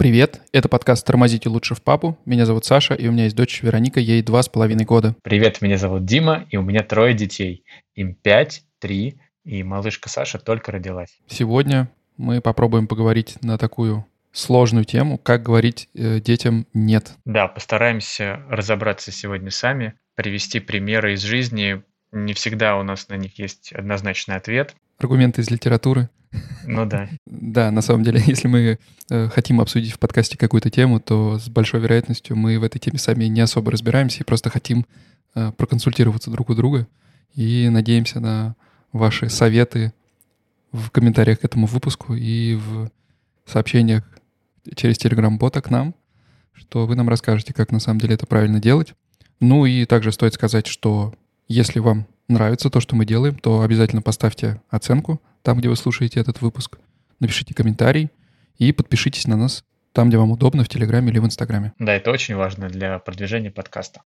Привет, это подкаст «Тормозите лучше в папу». Меня зовут Саша, и у меня есть дочь Вероника, ей два с половиной года. Привет, меня зовут Дима, и у меня трое детей. Им пять, три, и малышка Саша только родилась. Сегодня мы попробуем поговорить на такую сложную тему, как говорить э, детям «нет». Да, постараемся разобраться сегодня сами, привести примеры из жизни. Не всегда у нас на них есть однозначный ответ. Аргументы из литературы. Ну да. Да, на самом деле, если мы э, хотим обсудить в подкасте какую-то тему, то с большой вероятностью мы в этой теме сами не особо разбираемся и просто хотим э, проконсультироваться друг у друга и надеемся на ваши советы в комментариях к этому выпуску и в сообщениях через Telegram-бота к нам, что вы нам расскажете, как на самом деле это правильно делать. Ну и также стоит сказать, что если вам нравится то, что мы делаем, то обязательно поставьте оценку там, где вы слушаете этот выпуск. Напишите комментарий и подпишитесь на нас там, где вам удобно, в Телеграме или в Инстаграме. Да, это очень важно для продвижения подкаста.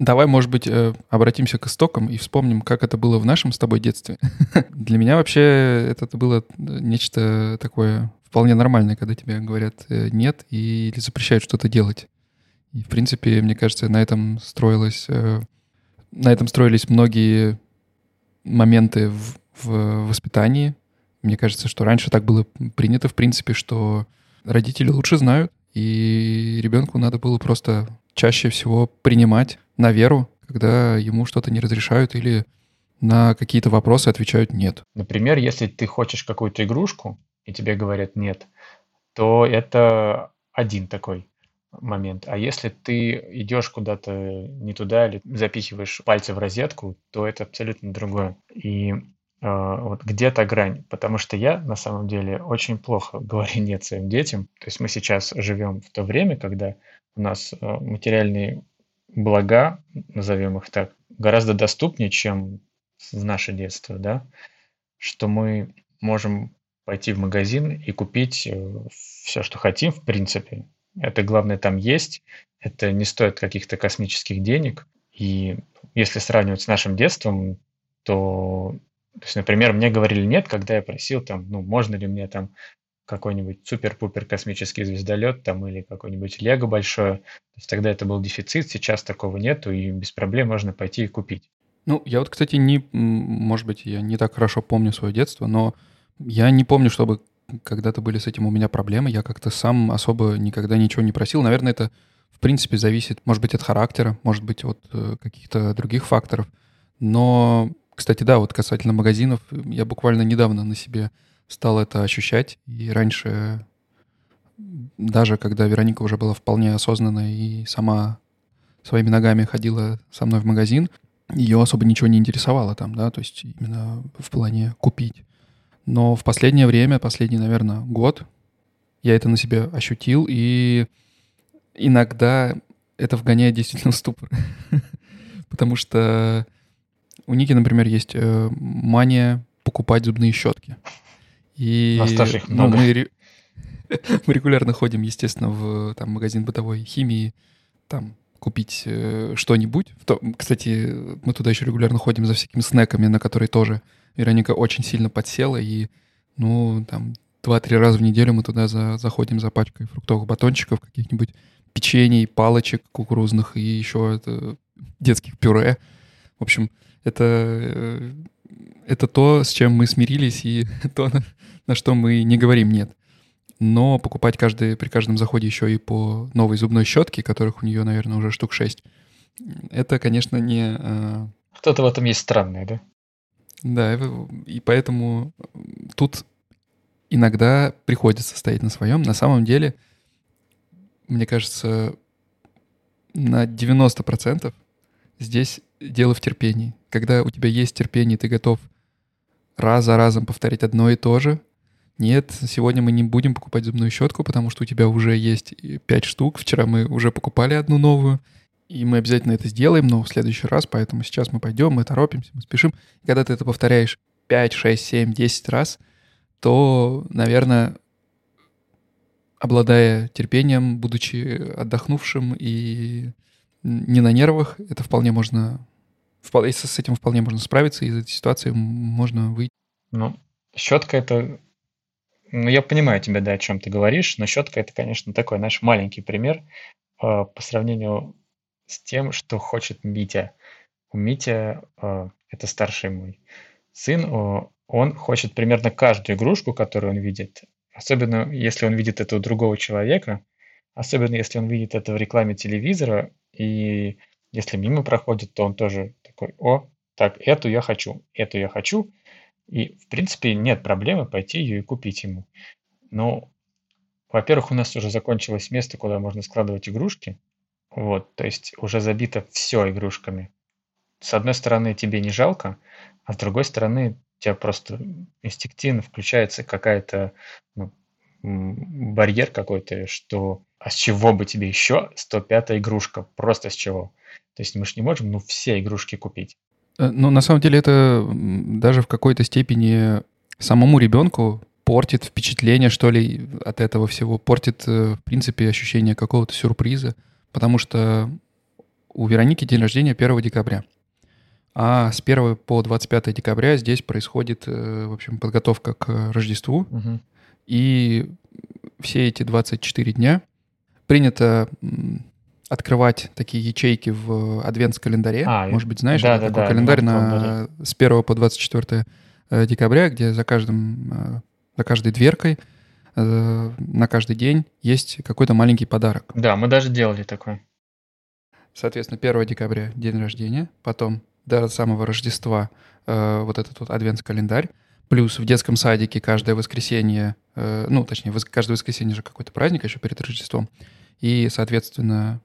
Давай, может быть, э, обратимся к истокам и вспомним, как это было в нашем с тобой детстве. Для меня вообще это было нечто такое вполне нормальное, когда тебе говорят э, «нет» или запрещают что-то делать. И, в принципе, мне кажется, на этом строилось... Э, на этом строились многие моменты в, в воспитании. Мне кажется, что раньше так было принято, в принципе, что родители лучше знают, и ребенку надо было просто чаще всего принимать на веру, когда ему что-то не разрешают или на какие-то вопросы отвечают «нет». Например, если ты хочешь какую-то игрушку, и тебе говорят «нет», то это один такой момент. А если ты идешь куда-то не туда или запихиваешь пальцы в розетку, то это абсолютно другое. И э, вот где-то грань. Потому что я на самом деле очень плохо говорю нет своим детям. То есть мы сейчас живем в то время, когда у нас э, материальные блага, назовем их так, гораздо доступнее, чем в наше детство, да, что мы можем пойти в магазин и купить э, все, что хотим, в принципе. Это главное там есть, это не стоит каких-то космических денег. И если сравнивать с нашим детством, то, то есть, например, мне говорили нет, когда я просил там, ну, можно ли мне там какой-нибудь супер-пупер космический звездолет там или какой-нибудь Лего большое. То есть тогда это был дефицит, сейчас такого нету, и без проблем можно пойти и купить. Ну, я вот, кстати, не, может быть, я не так хорошо помню свое детство, но я не помню, чтобы когда-то были с этим у меня проблемы. Я как-то сам особо никогда ничего не просил. Наверное, это, в принципе, зависит, может быть, от характера, может быть, от э, каких-то других факторов. Но, кстати, да, вот касательно магазинов, я буквально недавно на себе стал это ощущать. И раньше, даже когда Вероника уже была вполне осознанная и сама своими ногами ходила со мной в магазин, ее особо ничего не интересовало там, да, то есть именно в плане купить. Но в последнее время, последний, наверное, год, я это на себе ощутил, и иногда это вгоняет действительно в ступор. Потому что у Ники, например, есть э, мания покупать зубные щетки. И ну, мы, мы регулярно ходим, естественно, в там, магазин бытовой химии, там купить э, что-нибудь. То, кстати, мы туда еще регулярно ходим за всякими снеками, на которые тоже Вероника очень сильно подсела, и, ну, там, два-три раза в неделю мы туда за, заходим за пачкой фруктовых батончиков, каких-нибудь печений, палочек кукурузных и еще это, детских пюре. В общем, это, э, это то, с чем мы смирились, и то, на, что мы не говорим «нет». Но покупать каждый, при каждом заходе еще и по новой зубной щетке, которых у нее, наверное, уже штук шесть, это, конечно, не... Э, Что-то в этом есть странное, да? Да, и поэтому тут иногда приходится стоять на своем. На самом деле, мне кажется, на 90% здесь дело в терпении. Когда у тебя есть терпение, ты готов раз за разом повторить одно и то же. Нет, сегодня мы не будем покупать зубную щетку, потому что у тебя уже есть пять штук. Вчера мы уже покупали одну новую. И мы обязательно это сделаем, но в следующий раз, поэтому сейчас мы пойдем, мы торопимся, мы спешим. И когда ты это повторяешь 5, 6, 7, 10 раз, то, наверное, обладая терпением, будучи отдохнувшим и не на нервах, это вполне можно, вполне, с этим вполне можно справиться, и из этой ситуации можно выйти. Ну, щетка это... Ну, я понимаю тебя, да, о чем ты говоришь, но щетка это, конечно, такой наш маленький пример э, по сравнению с тем, что хочет Митя. У Митя, э, это старший мой сын, э, он хочет примерно каждую игрушку, которую он видит, особенно если он видит это у другого человека, особенно если он видит это в рекламе телевизора, и если мимо проходит, то он тоже такой, о, так, эту я хочу, эту я хочу, и, в принципе, нет проблемы пойти ее и купить ему. Но, во-первых, у нас уже закончилось место, куда можно складывать игрушки, вот, то есть уже забито все игрушками. С одной стороны, тебе не жалко, а с другой стороны, у тебя просто инстинктивно включается какая-то ну, барьер какой-то, что а с чего бы тебе еще 105 игрушка? Просто с чего? То есть мы же не можем ну, все игрушки купить. Э, ну, на самом деле это даже в какой-то степени самому ребенку портит впечатление, что ли, от этого всего, портит, э, в принципе, ощущение какого-то сюрприза, потому что у Вероники день рождения 1 декабря. А с 1 по 25 декабря здесь происходит, э, в общем, подготовка к Рождеству. Угу. И все эти 24 дня принято открывать такие ячейки в адвентс-календаре. А, Может быть, знаешь, да, да, такой да, календарь на, с 1 по 24 э, декабря, где за, каждым, э, за каждой дверкой на каждый день есть какой-то маленький подарок. Да, мы даже делали такой. Соответственно, 1 декабря день рождения, потом до самого Рождества э, вот этот вот адвент-календарь. Плюс в детском садике каждое воскресенье, э, ну, точнее, каждое воскресенье же какой-то праздник еще перед Рождеством. И, соответственно,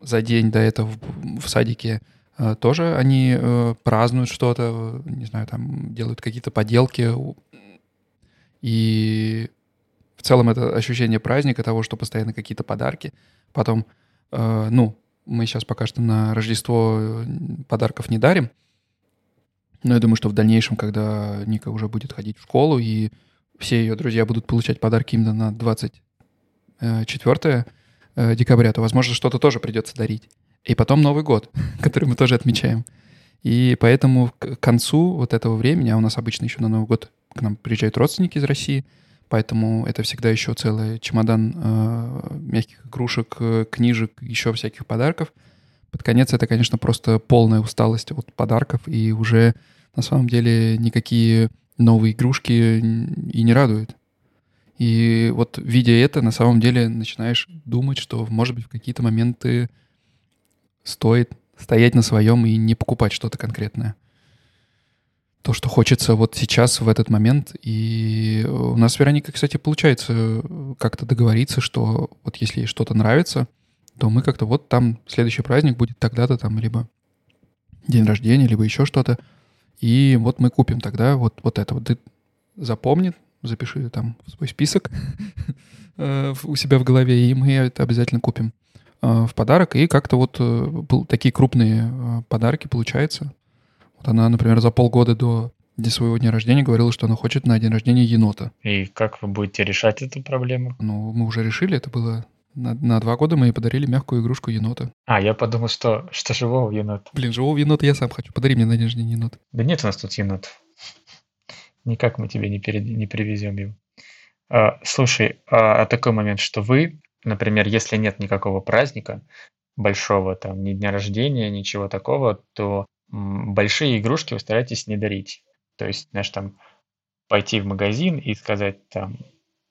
за день до этого в, в садике э, тоже они э, празднуют что-то, не знаю, там делают какие-то поделки. И в целом это ощущение праздника, того, что постоянно какие-то подарки. Потом, э, ну, мы сейчас пока что на Рождество подарков не дарим. Но я думаю, что в дальнейшем, когда Ника уже будет ходить в школу, и все ее друзья будут получать подарки именно на 24 э, декабря, то, возможно, что-то тоже придется дарить. И потом Новый год, который мы тоже отмечаем. И поэтому к концу вот этого времени, а у нас обычно еще на Новый год к нам приезжают родственники из России — Поэтому это всегда еще целый чемодан э, мягких игрушек, э, книжек, еще всяких подарков. Под конец это, конечно, просто полная усталость от подарков, и уже на самом деле никакие новые игрушки и не радуют. И вот видя это, на самом деле начинаешь думать, что, может быть, в какие-то моменты стоит стоять на своем и не покупать что-то конкретное то, что хочется вот сейчас, в этот момент. И у нас с Вероникой, кстати, получается как-то договориться, что вот если ей что-то нравится, то мы как-то вот там следующий праздник будет тогда-то там, либо день рождения, либо еще что-то. И вот мы купим тогда вот, вот это вот. Ты запомни, запиши там в свой список э, у себя в голове, и мы это обязательно купим э, в подарок. И как-то вот э, такие крупные подарки получается. Вот она, например, за полгода до своего дня рождения говорила, что она хочет на день рождения енота. И как вы будете решать эту проблему? Ну, мы уже решили, это было на, на два года мы ей подарили мягкую игрушку енота. А, я подумал, что, что живого енота. Блин, живого енота я сам хочу. Подари мне на день рождения енот. Да нет у нас тут енот. Никак мы тебе не, перед... не привезем его. А, слушай, а, а такой момент, что вы, например, если нет никакого праздника, большого, там, ни дня рождения, ничего такого, то большие игрушки вы стараетесь не дарить. То есть, знаешь, там пойти в магазин и сказать там,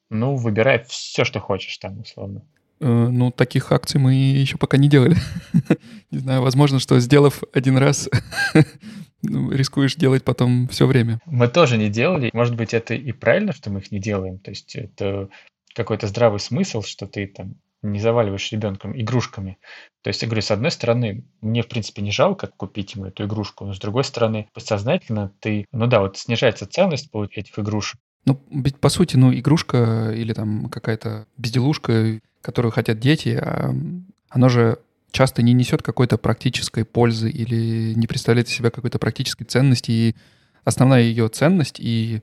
ну, выбирай все, что хочешь там, условно. Э, ну, таких акций мы еще пока не делали. Не знаю, возможно, что сделав один раз, рискуешь делать потом все время. Мы тоже не делали. Может быть, это и правильно, что мы их не делаем. То есть это какой-то здравый смысл, что ты там не заваливаешь ребенком игрушками. То есть, я говорю, с одной стороны, мне, в принципе, не жалко купить ему эту игрушку, но с другой стороны, подсознательно ты, ну да, вот снижается ценность этих игрушек. Ну, ведь, по сути, ну, игрушка или там какая-то безделушка, которую хотят дети, а оно же часто не несет какой-то практической пользы или не представляет из себя какой-то практической ценности, и основная ее ценность и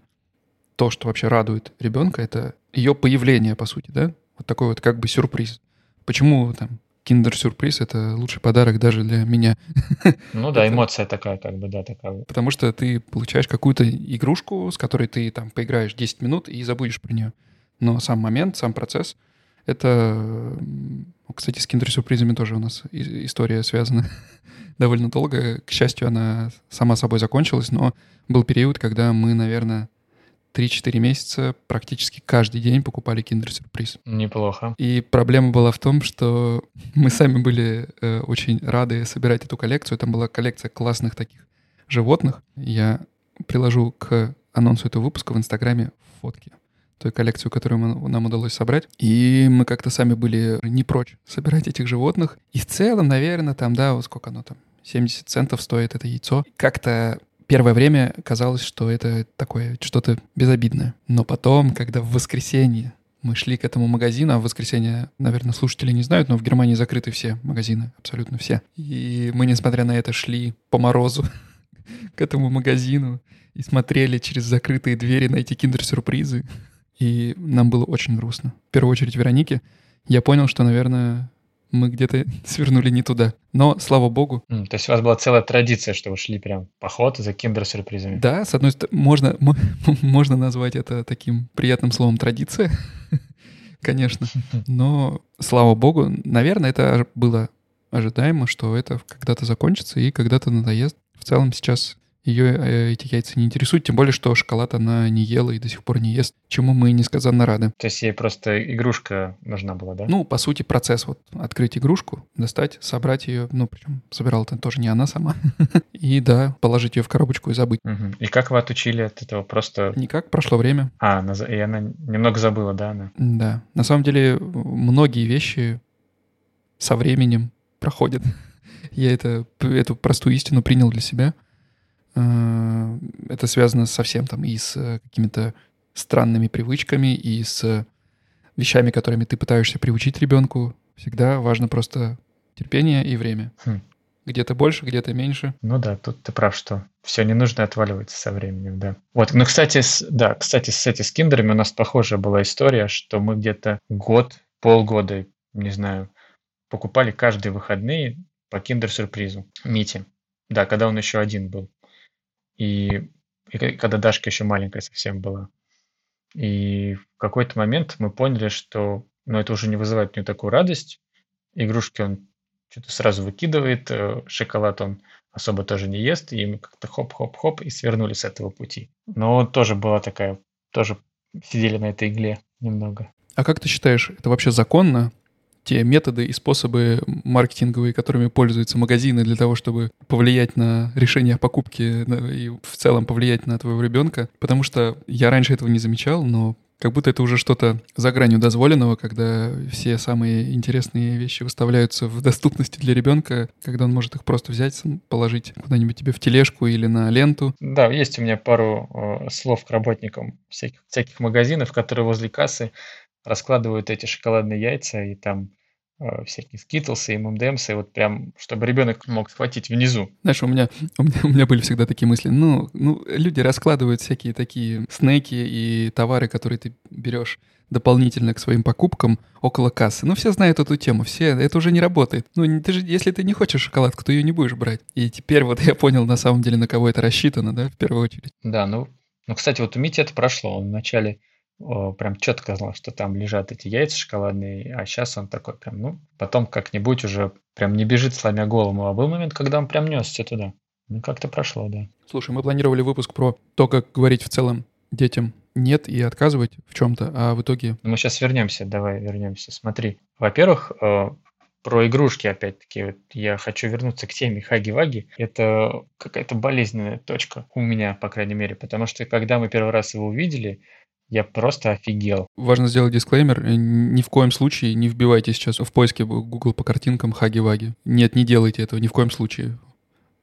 то, что вообще радует ребенка, это ее появление, по сути, да? Вот такой вот как бы сюрприз. Почему там киндер-сюрприз — это лучший подарок даже для меня. Ну да, эмоция такая, как бы, да, такая. Потому что ты получаешь какую-то игрушку, с которой ты там поиграешь 10 минут и забудешь про нее. Но сам момент, сам процесс — это... Кстати, с киндер-сюрпризами тоже у нас история связана довольно долго. К счастью, она сама собой закончилась, но был период, когда мы, наверное, 3-4 месяца практически каждый день покупали киндер-сюрприз. Неплохо. И проблема была в том, что мы сами были э, очень рады собирать эту коллекцию. Там была коллекция классных таких животных. Я приложу к анонсу этого выпуска в Инстаграме фотки той коллекцию, которую мы, нам удалось собрать. И мы как-то сами были не прочь собирать этих животных. И в целом, наверное, там, да, вот сколько оно там, 70 центов стоит это яйцо. Как-то первое время казалось, что это такое что-то безобидное. Но потом, когда в воскресенье мы шли к этому магазину, а в воскресенье, наверное, слушатели не знают, но в Германии закрыты все магазины, абсолютно все. И мы, несмотря на это, шли по морозу к этому магазину и смотрели через закрытые двери на эти киндер-сюрпризы. И нам было очень грустно. В первую очередь Веронике. Я понял, что, наверное, мы где-то свернули не туда. Но, слава богу. Mm, то есть у вас была целая традиция, что вы шли прям поход за киндер-сюрпризами. Да, с одной стороны, можно, можно назвать это таким приятным словом традиция, конечно. Но, слава богу, наверное, это было ожидаемо, что это когда-то закончится и когда-то надоест. В целом сейчас ее э, эти яйца не интересуют, тем более, что шоколад она не ела и до сих пор не ест, чему мы несказанно рады. То есть ей просто игрушка нужна была, да? Ну, по сути, процесс вот открыть игрушку, достать, собрать ее, ну, причем собирала это тоже не она сама, и да, положить ее в коробочку и забыть. И как вы отучили от этого? Просто... Никак, прошло время. А, и она немного забыла, да? Она? Да. На самом деле, многие вещи со временем проходят. Я это, эту простую истину принял для себя. Э, это связано совсем там и с э, какими-то странными привычками, и с вещами, которыми ты пытаешься приучить ребенку. Всегда важно просто терпение и время. Хм. Где-то больше, где-то меньше. Ну да, тут ты прав, что все не нужно отваливается со временем, да. Вот, ну, кстати, с, да, кстати, с этими скиндерами у нас похожая была история, что мы где-то год, полгода, не знаю, покупали каждые выходные по киндер-сюрпризу Мите. Да, когда он еще один был. И, и когда Дашка еще маленькая совсем была. И в какой-то момент мы поняли, что ну, это уже не вызывает у нее такую радость. Игрушки он что-то сразу выкидывает, э, шоколад он особо тоже не ест, и мы как-то хоп-хоп-хоп и свернули с этого пути. Но тоже была такая, тоже сидели на этой игле немного. А как ты считаешь, это вообще законно те методы и способы маркетинговые, которыми пользуются магазины для того, чтобы повлиять на решение о покупке и в целом повлиять на твоего ребенка. Потому что я раньше этого не замечал, но как будто это уже что-то за гранью дозволенного, когда все самые интересные вещи выставляются в доступности для ребенка, когда он может их просто взять, положить куда-нибудь тебе в тележку или на ленту. Да, есть у меня пару э, слов к работникам всяких, всяких магазинов, которые возле кассы раскладывают эти шоколадные яйца и там э, всякие скитлсы и ммдемсы, и вот прям, чтобы ребенок мог схватить внизу. Знаешь, у меня, у меня, у меня были всегда такие мысли, ну, ну, люди раскладывают всякие такие снеки и товары, которые ты берешь дополнительно к своим покупкам около кассы. Ну, все знают эту тему, все, это уже не работает. Ну, ты же, если ты не хочешь шоколадку, то ее не будешь брать. И теперь вот я понял на самом деле, на кого это рассчитано, да, в первую очередь. Да, ну, ну, кстати, вот у Мити это прошло. Он вначале прям четко знал, что там лежат эти яйца шоколадные, а сейчас он такой прям, ну, потом как-нибудь уже прям не бежит, сломя голову. А был момент, когда он прям несся туда. Ну, как-то прошло, да. Слушай, мы планировали выпуск про то, как говорить в целом детям нет и отказывать в чем-то, а в итоге... Мы сейчас вернемся, давай вернемся. Смотри, во-первых, э, про игрушки, опять-таки, вот я хочу вернуться к теме Хаги-Ваги. Это какая-то болезненная точка у меня, по крайней мере, потому что когда мы первый раз его увидели, я просто офигел. Важно сделать дисклеймер. Э, ни в коем случае не вбивайте сейчас в поиске Google по картинкам Хаги-Ваги. Нет, не делайте этого ни в коем случае.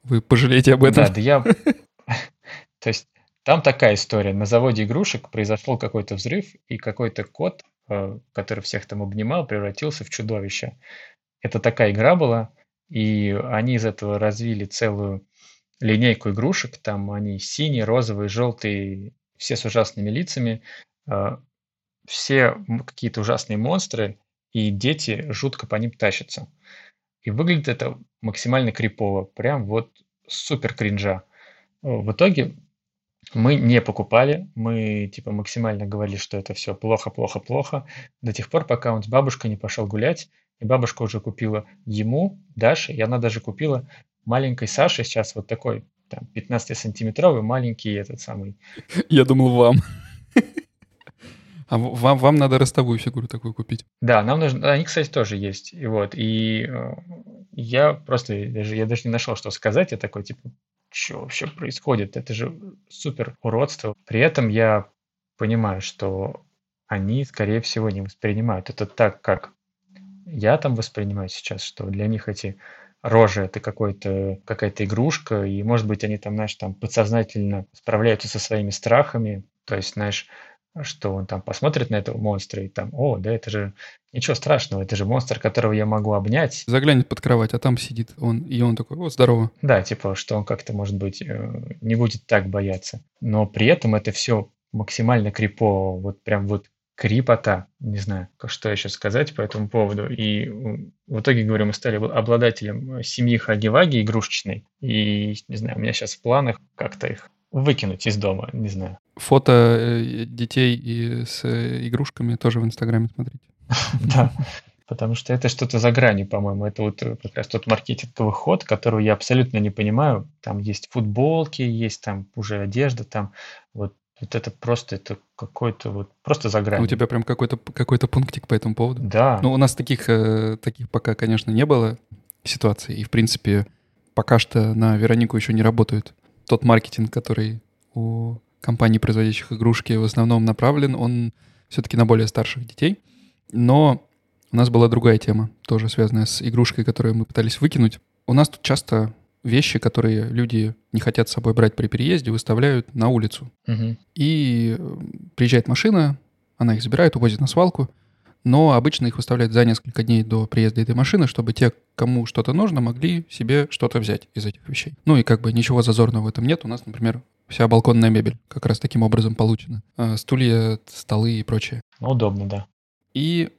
Вы пожалеете об этом. Да, да я... То есть там такая история. На заводе игрушек произошел какой-то взрыв, и какой-то кот, э, который всех там обнимал, превратился в чудовище. Это такая игра была, и они из этого развили целую линейку игрушек, там они синие, розовые, желтые, все с ужасными лицами, э, все какие-то ужасные монстры, и дети жутко по ним тащатся. И выглядит это максимально крипово, прям вот супер кринжа. В итоге мы не покупали, мы типа максимально говорили, что это все плохо, плохо, плохо, до тех пор, пока он с бабушкой не пошел гулять, и бабушка уже купила ему, Даше, и она даже купила маленькой Саше сейчас вот такой там 15-сантиметровый маленький этот самый. Я думал, вам. А вам, вам надо ростовую фигуру такую купить. Да, нам нужно. Они, кстати, тоже есть. И вот. И э, я просто даже я даже не нашел, что сказать. Я такой, типа, что вообще происходит? Это же супер уродство. При этом я понимаю, что они, скорее всего, не воспринимают это так, как я там воспринимаю сейчас, что для них эти рожи это какой-то, какая-то игрушка, и, может быть, они там, знаешь, там подсознательно справляются со своими страхами, то есть, знаешь, что он там посмотрит на этого монстра и там, о, да это же ничего страшного, это же монстр, которого я могу обнять. Заглянет под кровать, а там сидит он, и он такой, о, здорово. Да, типа, что он как-то, может быть, э, не будет так бояться. Но при этом это все максимально крипово, вот прям вот крипота, не знаю, что еще сказать по этому поводу. И в итоге, говорю, мы стали обладателем семьи Хаги-Ваги игрушечной. И, не знаю, у меня сейчас в планах как-то их выкинуть из дома, не знаю. Фото э, детей и с э, игрушками тоже в Инстаграме смотрите. Да, потому что это что-то за гранью, по-моему. Это вот э, как раз тот маркетинговый ход, которого я абсолютно не понимаю. Там есть футболки, есть там уже одежда, там вот вот это просто, это какой-то вот, просто за гранью. У тебя прям какой-то какой пунктик по этому поводу? Да. Ну, у нас таких, таких пока, конечно, не было ситуаций. И, в принципе, пока что на Веронику еще не работают тот маркетинг, который у компаний, производящих игрушки, в основном направлен, он все-таки на более старших детей. Но у нас была другая тема, тоже связанная с игрушкой, которую мы пытались выкинуть. У нас тут часто вещи, которые люди не хотят с собой брать при переезде, выставляют на улицу. Угу. И э, приезжает машина, она их забирает, увозит на свалку, но обычно их выставляют за несколько дней до приезда этой машины, чтобы те, кому что-то нужно, могли себе что-то взять из этих вещей. Ну и как бы ничего зазорного в этом нет. У нас, например, вся балконная мебель как раз таким образом получена. А, стулья, столы и прочее. Удобно, да. И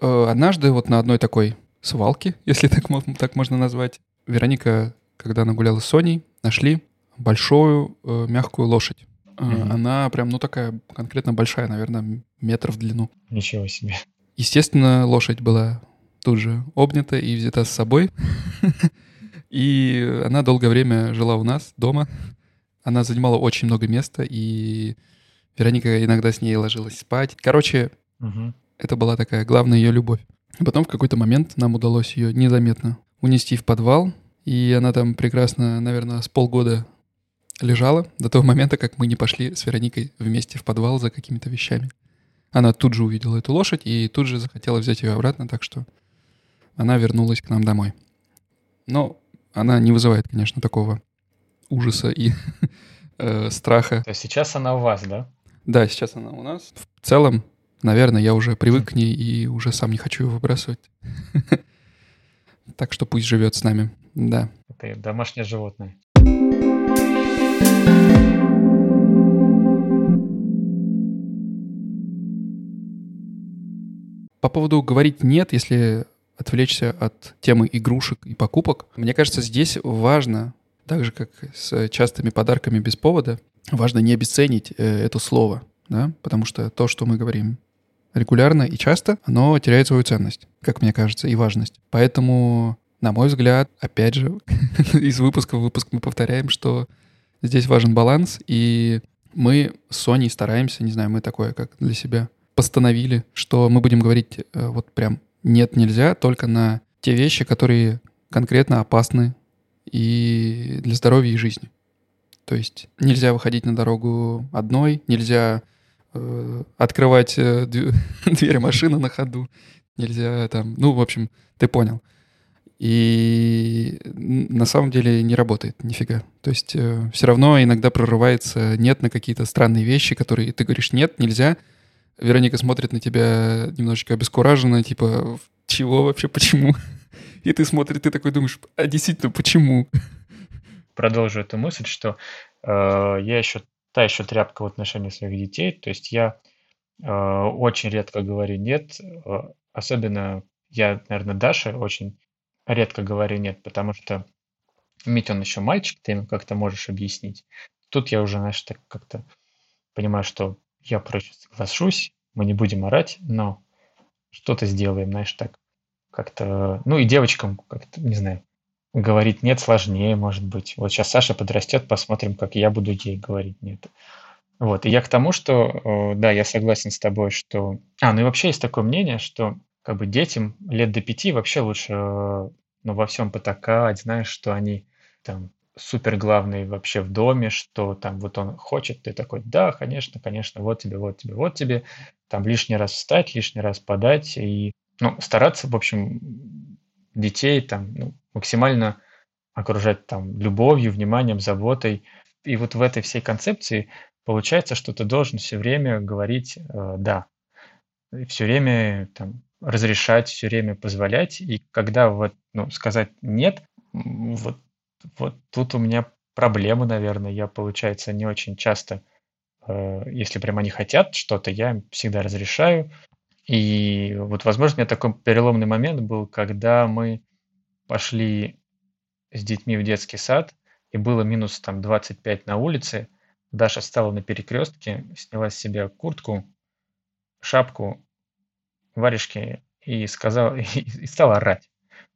э, однажды вот на одной такой свалке, если так, так можно назвать, Вероника, когда она гуляла с Соней, нашли большую э, мягкую лошадь. Mm-hmm. Она прям, ну, такая конкретно большая, наверное, метр в длину. Ничего себе. Естественно, лошадь была тут же обнята и взята с собой. И она долгое время жила у нас дома. Она занимала очень много места, и Вероника иногда с ней ложилась спать. Короче, угу. это была такая главная ее любовь. Потом в какой-то момент нам удалось ее незаметно унести в подвал, и она там прекрасно, наверное, с полгода лежала до того момента, как мы не пошли с Вероникой вместе в подвал за какими-то вещами. Она тут же увидела эту лошадь и тут же захотела взять ее обратно, так что она вернулась к нам домой. Но она не вызывает, конечно, такого ужаса и э, страха. То есть сейчас она у вас, да? Да, сейчас она у нас. В целом, наверное, я уже привык к ней и уже сам не хочу ее выбрасывать. Так что пусть живет с нами, да. Это домашнее животное. По поводу говорить «нет», если отвлечься от темы игрушек и покупок, мне кажется, здесь важно, так же, как с частыми подарками без повода, важно не обесценить э, это слово, да, потому что то, что мы говорим регулярно и часто, оно теряет свою ценность, как мне кажется, и важность. Поэтому, на мой взгляд, опять же, из выпуска в выпуск мы повторяем, что здесь важен баланс, и мы с Соней стараемся, не знаю, мы такое как для себя постановили, что мы будем говорить э, вот прям нет, нельзя, только на те вещи, которые конкретно опасны и для здоровья и жизни. То есть нельзя выходить на дорогу одной, нельзя э, открывать э, дверь машины на ходу, нельзя там, ну, в общем, ты понял. И на самом деле не работает нифига. То есть э, все равно иногда прорывается нет на какие-то странные вещи, которые ты говоришь нет, нельзя, Вероника смотрит на тебя немножечко обескураженно, типа, чего вообще, почему? И ты смотришь, ты такой думаешь, а действительно, почему? продолжу эту мысль, что э, я еще та еще тряпка в отношении своих детей. То есть я э, очень редко говорю нет, э, особенно я, наверное, Даша очень редко говорю нет, потому что ведь он еще мальчик, ты ему как-то можешь объяснить. Тут я уже, знаешь, так как-то понимаю, что я проще соглашусь, мы не будем орать, но что-то сделаем, знаешь, так как-то, ну и девочкам как-то, не знаю, говорить нет сложнее, может быть. Вот сейчас Саша подрастет, посмотрим, как я буду ей говорить нет. Вот, и я к тому, что, да, я согласен с тобой, что... А, ну и вообще есть такое мнение, что как бы детям лет до пяти вообще лучше ну, во всем потакать, знаешь, что они там супер главный вообще в доме, что там вот он хочет, ты такой, да, конечно, конечно, вот тебе, вот тебе, вот тебе, там лишний раз встать, лишний раз подать и, ну, стараться, в общем, детей там ну, максимально окружать там любовью, вниманием, заботой. И вот в этой всей концепции получается, что ты должен все время говорить э, «да», все время там, разрешать, все время позволять. И когда вот, ну, сказать «нет», вот вот тут у меня проблемы, наверное. Я, получается, не очень часто, э, если прямо они хотят что-то, я им всегда разрешаю. И вот, возможно, у меня такой переломный момент был, когда мы пошли с детьми в детский сад, и было минус там 25 на улице. Даша стала на перекрестке, сняла с себя куртку, шапку, варежки и сказала и, и стала орать.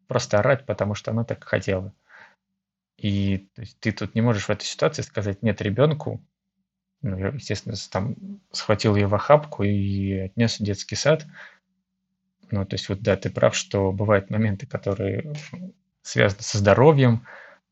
Просто орать, потому что она так хотела. И то есть, ты тут не можешь в этой ситуации сказать нет ребенку. Ну, естественно, там схватил ее в охапку и отнес в детский сад. Ну, то есть, вот да, ты прав, что бывают моменты, которые связаны со здоровьем,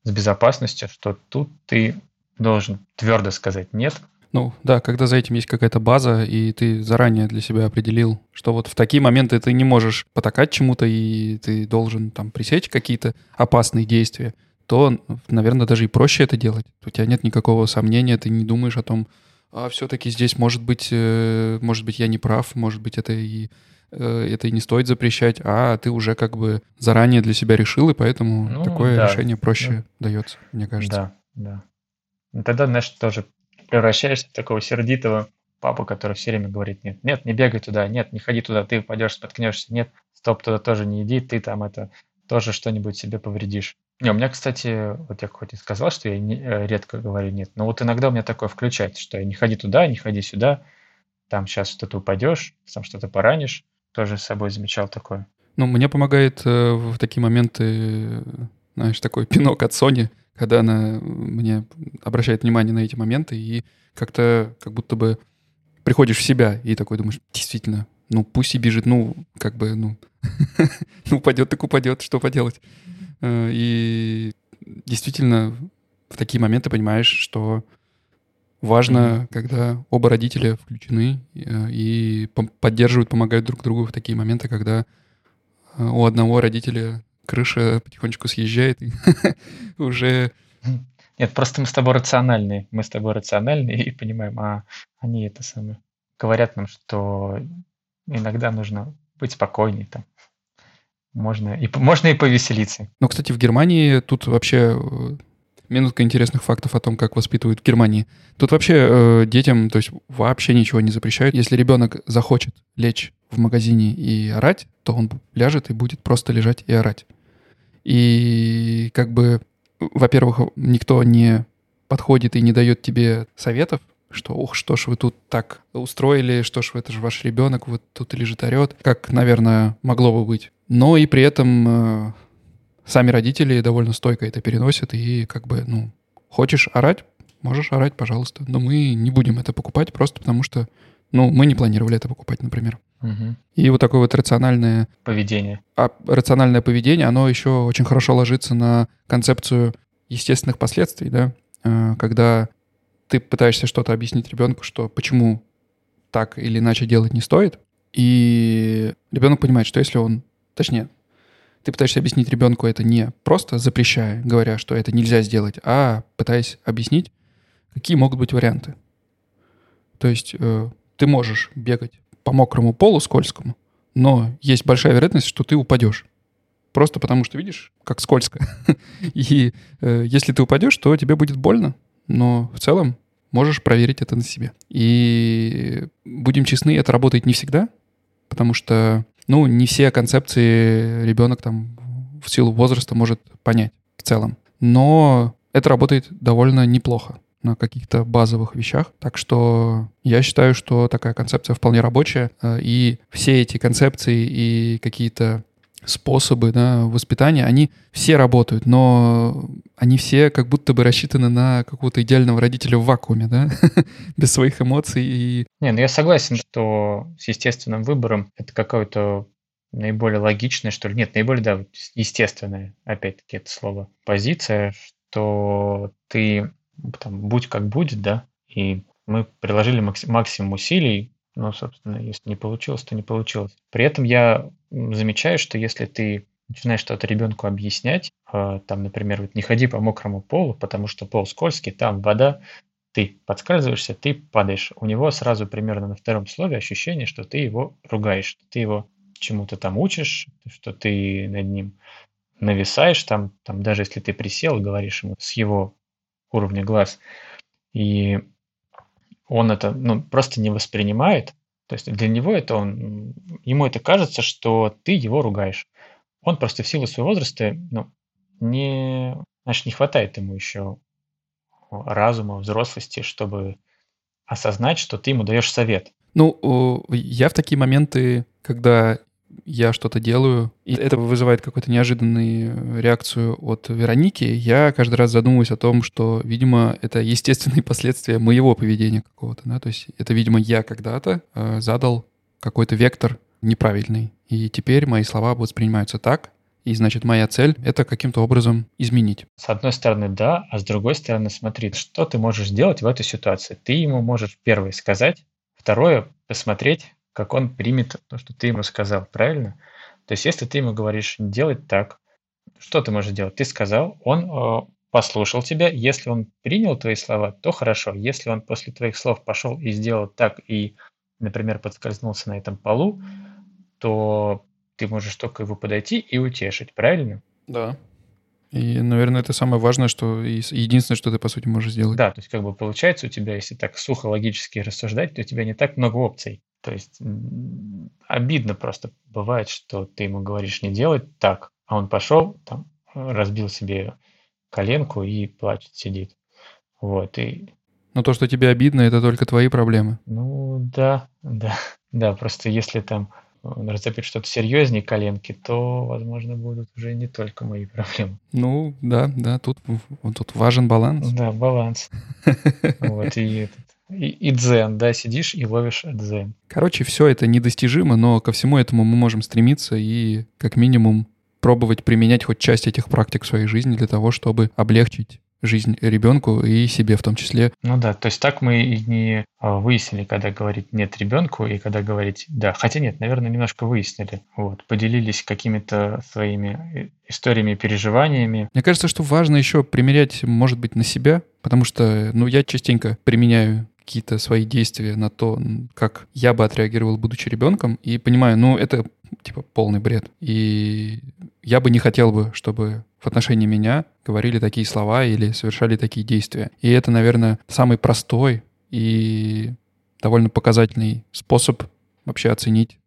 с безопасностью, что тут ты должен твердо сказать нет. Ну, да, когда за этим есть какая-то база, и ты заранее для себя определил, что вот в такие моменты ты не можешь потакать чему-то, и ты должен там пресечь какие-то опасные действия, то, наверное, даже и проще это делать. У тебя нет никакого сомнения, ты не думаешь о том, а все-таки здесь может быть, э, может быть, я не прав, может быть, это и э, это и не стоит запрещать, а ты уже как бы заранее для себя решил, и поэтому ну, такое да, решение проще да. дается, мне кажется. Да, да. Ну, тогда, знаешь, тоже превращаешься в такого сердитого папу, который все время говорит, нет, нет, не бегай туда, нет, не ходи туда, ты упадешь, споткнешься, нет, стоп, туда тоже не иди, ты там это тоже что-нибудь себе повредишь. Не, у меня, кстати, вот я хоть и сказал, что я не, э, редко говорю нет, но вот иногда у меня такое включается, что не ходи туда, не ходи сюда, там сейчас что-то упадешь, там что-то поранишь. Тоже с собой замечал такое. Ну, мне помогает э, в такие моменты, знаешь, такой пинок от Сони, когда она мне обращает внимание на эти моменты и как-то как будто бы приходишь в себя и такой думаешь, действительно, ну пусть и бежит, ну как бы, ну, ну упадет так упадет, что поделать. Э, и действительно в такие моменты понимаешь, что важно, когда оба родителя включены э, и поддерживают, помогают друг другу в такие моменты, когда э, у одного родителя крыша потихонечку съезжает, и уже... Нет, просто мы с тобой рациональные. Мы с тобой рациональные и понимаем, а они это самое... Говорят нам, что иногда нужно быть спокойнее там, можно и, можно и повеселиться. Ну, кстати, в Германии тут вообще э, минутка интересных фактов о том, как воспитывают в Германии. Тут вообще э, детям, то есть вообще ничего не запрещают. Если ребенок захочет лечь в магазине и орать, то он ляжет и будет просто лежать и орать. И как бы, во-первых, никто не подходит и не дает тебе советов, что ох, что ж вы тут так устроили, что ж вы, это же ваш ребенок, вот тут лежит орет, как, наверное, могло бы быть. Но и при этом э, сами родители довольно стойко это переносят, и как бы, ну, хочешь орать, можешь орать, пожалуйста. Но мы не будем это покупать просто потому, что, ну, мы не планировали это покупать, например. Угу. И вот такое вот рациональное... Поведение. А рациональное поведение, оно еще очень хорошо ложится на концепцию естественных последствий, да, э, когда ты пытаешься что-то объяснить ребенку, что почему так или иначе делать не стоит, и ребенок понимает, что если он, точнее, ты пытаешься объяснить ребенку это не просто запрещая, говоря, что это нельзя сделать, а пытаясь объяснить, какие могут быть варианты. То есть э, ты можешь бегать по мокрому полу скользкому, но есть большая вероятность, что ты упадешь. просто потому что видишь, как скользко. И э, если ты упадешь, то тебе будет больно. Но в целом можешь проверить это на себе. И будем честны, это работает не всегда, потому что, ну, не все концепции ребенок там в силу возраста может понять в целом. Но это работает довольно неплохо на каких-то базовых вещах. Так что я считаю, что такая концепция вполне рабочая. Э, и все эти концепции и какие-то способы да, воспитания, они все работают, но они все как будто бы рассчитаны на какого-то идеального родителя в вакууме, да, без своих эмоций. И... Не, ну я согласен, что с естественным выбором это какое-то наиболее логичное, что ли, нет, наиболее, да, естественное, опять-таки это слово, позиция, что ты там, будь как будет, да, и мы приложили максимум усилий, но, собственно, если не получилось, то не получилось. При этом я замечаю, что если ты начинаешь что-то ребенку объяснять, э, там, например, вот не ходи по мокрому полу, потому что пол скользкий, там вода, ты подскальзываешься, ты падаешь. У него сразу примерно на втором слове ощущение, что ты его ругаешь, что ты его чему-то там учишь, что ты над ним нависаешь, там, там даже если ты присел, говоришь ему с его уровня глаз, и он это ну, просто не воспринимает, то есть для него это он, ему это кажется, что ты его ругаешь. Он просто в силу своего возраста, ну, не, значит, не хватает ему еще разума, взрослости, чтобы осознать, что ты ему даешь совет. Ну, я в такие моменты, когда я что-то делаю, и это вызывает какую-то неожиданную реакцию от Вероники, я каждый раз задумываюсь о том, что, видимо, это естественные последствия моего поведения какого-то, да, то есть это, видимо, я когда-то э, задал какой-то вектор неправильный, и теперь мои слова воспринимаются так, и значит, моя цель — это каким-то образом изменить. С одной стороны, да, а с другой стороны, смотри, что ты можешь сделать в этой ситуации. Ты ему можешь первое сказать, второе — посмотреть, как он примет то, что ты ему сказал, правильно? То есть, если ты ему говоришь делать так, что ты можешь делать? Ты сказал, он э, послушал тебя. Если он принял твои слова, то хорошо. Если он после твоих слов пошел и сделал так, и, например, подскользнулся на этом полу, то ты можешь только его подойти и утешить, правильно? Да. И, наверное, это самое важное, что единственное, что ты, по сути, можешь сделать. Да, то есть, как бы получается у тебя, если так сухо логически рассуждать, то у тебя не так много опций. То есть обидно просто бывает, что ты ему говоришь не делать так, а он пошел, там, разбил себе коленку и плачет, сидит. Вот, и... Но то, что тебе обидно, это только твои проблемы. Ну, да, да, да, просто если там разцепить что-то серьезнее коленки, то, возможно, будут уже не только мои проблемы. Ну, да, да, тут, тут важен баланс. Да, баланс. Вот, и и, и дзен, да, сидишь и ловишь дзен. Короче, все это недостижимо, но ко всему этому мы можем стремиться и как минимум пробовать применять хоть часть этих практик в своей жизни для того, чтобы облегчить жизнь ребенку и себе в том числе. Ну да, то есть так мы и не а, выяснили, когда говорить нет ребенку и когда говорить да. Хотя нет, наверное, немножко выяснили. Вот, поделились какими-то своими э, историями, переживаниями. Мне кажется, что важно еще примерять, может быть, на себя, потому что, ну, я частенько применяю какие-то свои действия на то, как я бы отреагировал, будучи ребенком, и понимаю, ну, это типа полный бред. И я бы не хотел бы, чтобы в отношении меня говорили такие слова или совершали такие действия. И это, наверное, самый простой и довольно показательный способ вообще оценить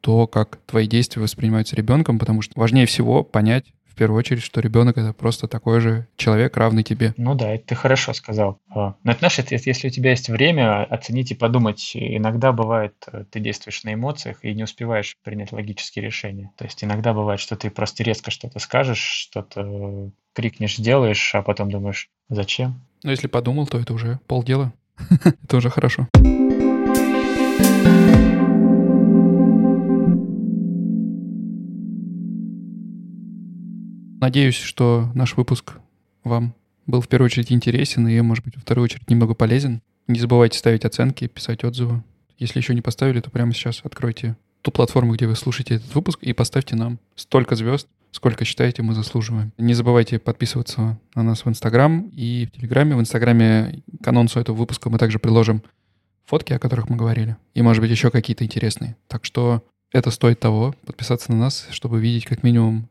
то, как твои действия воспринимаются ребенком, потому что важнее всего понять, первую очередь, что ребенок это просто такой же человек, равный тебе. Ну да, это ты хорошо сказал. А, но это знаешь, если у тебя есть время оценить и подумать, иногда бывает, э, ты действуешь на эмоциях и не успеваешь принять логические решения. То есть иногда бывает, что ты просто резко что-то скажешь, что-то крикнешь, делаешь, а потом думаешь, зачем? Ну если подумал, то это уже полдела. Это уже хорошо. Надеюсь, что наш выпуск вам был в первую очередь интересен и, может быть, во вторую очередь немного полезен. Не забывайте ставить оценки, писать отзывы. Если еще не поставили, то прямо сейчас откройте ту платформу, где вы слушаете этот выпуск, и поставьте нам столько звезд, сколько считаете мы заслуживаем. Не забывайте подписываться на нас в Инстаграм и в Телеграме. В Инстаграме к анонсу этого выпуска мы также приложим фотки, о которых мы говорили, и, может быть, еще какие-то интересные. Так что это стоит того, подписаться на нас, чтобы видеть как минимум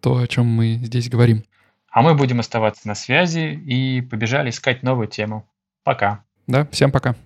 то, о чем мы здесь говорим. А мы будем оставаться на связи и побежали искать новую тему. Пока. Да, всем пока.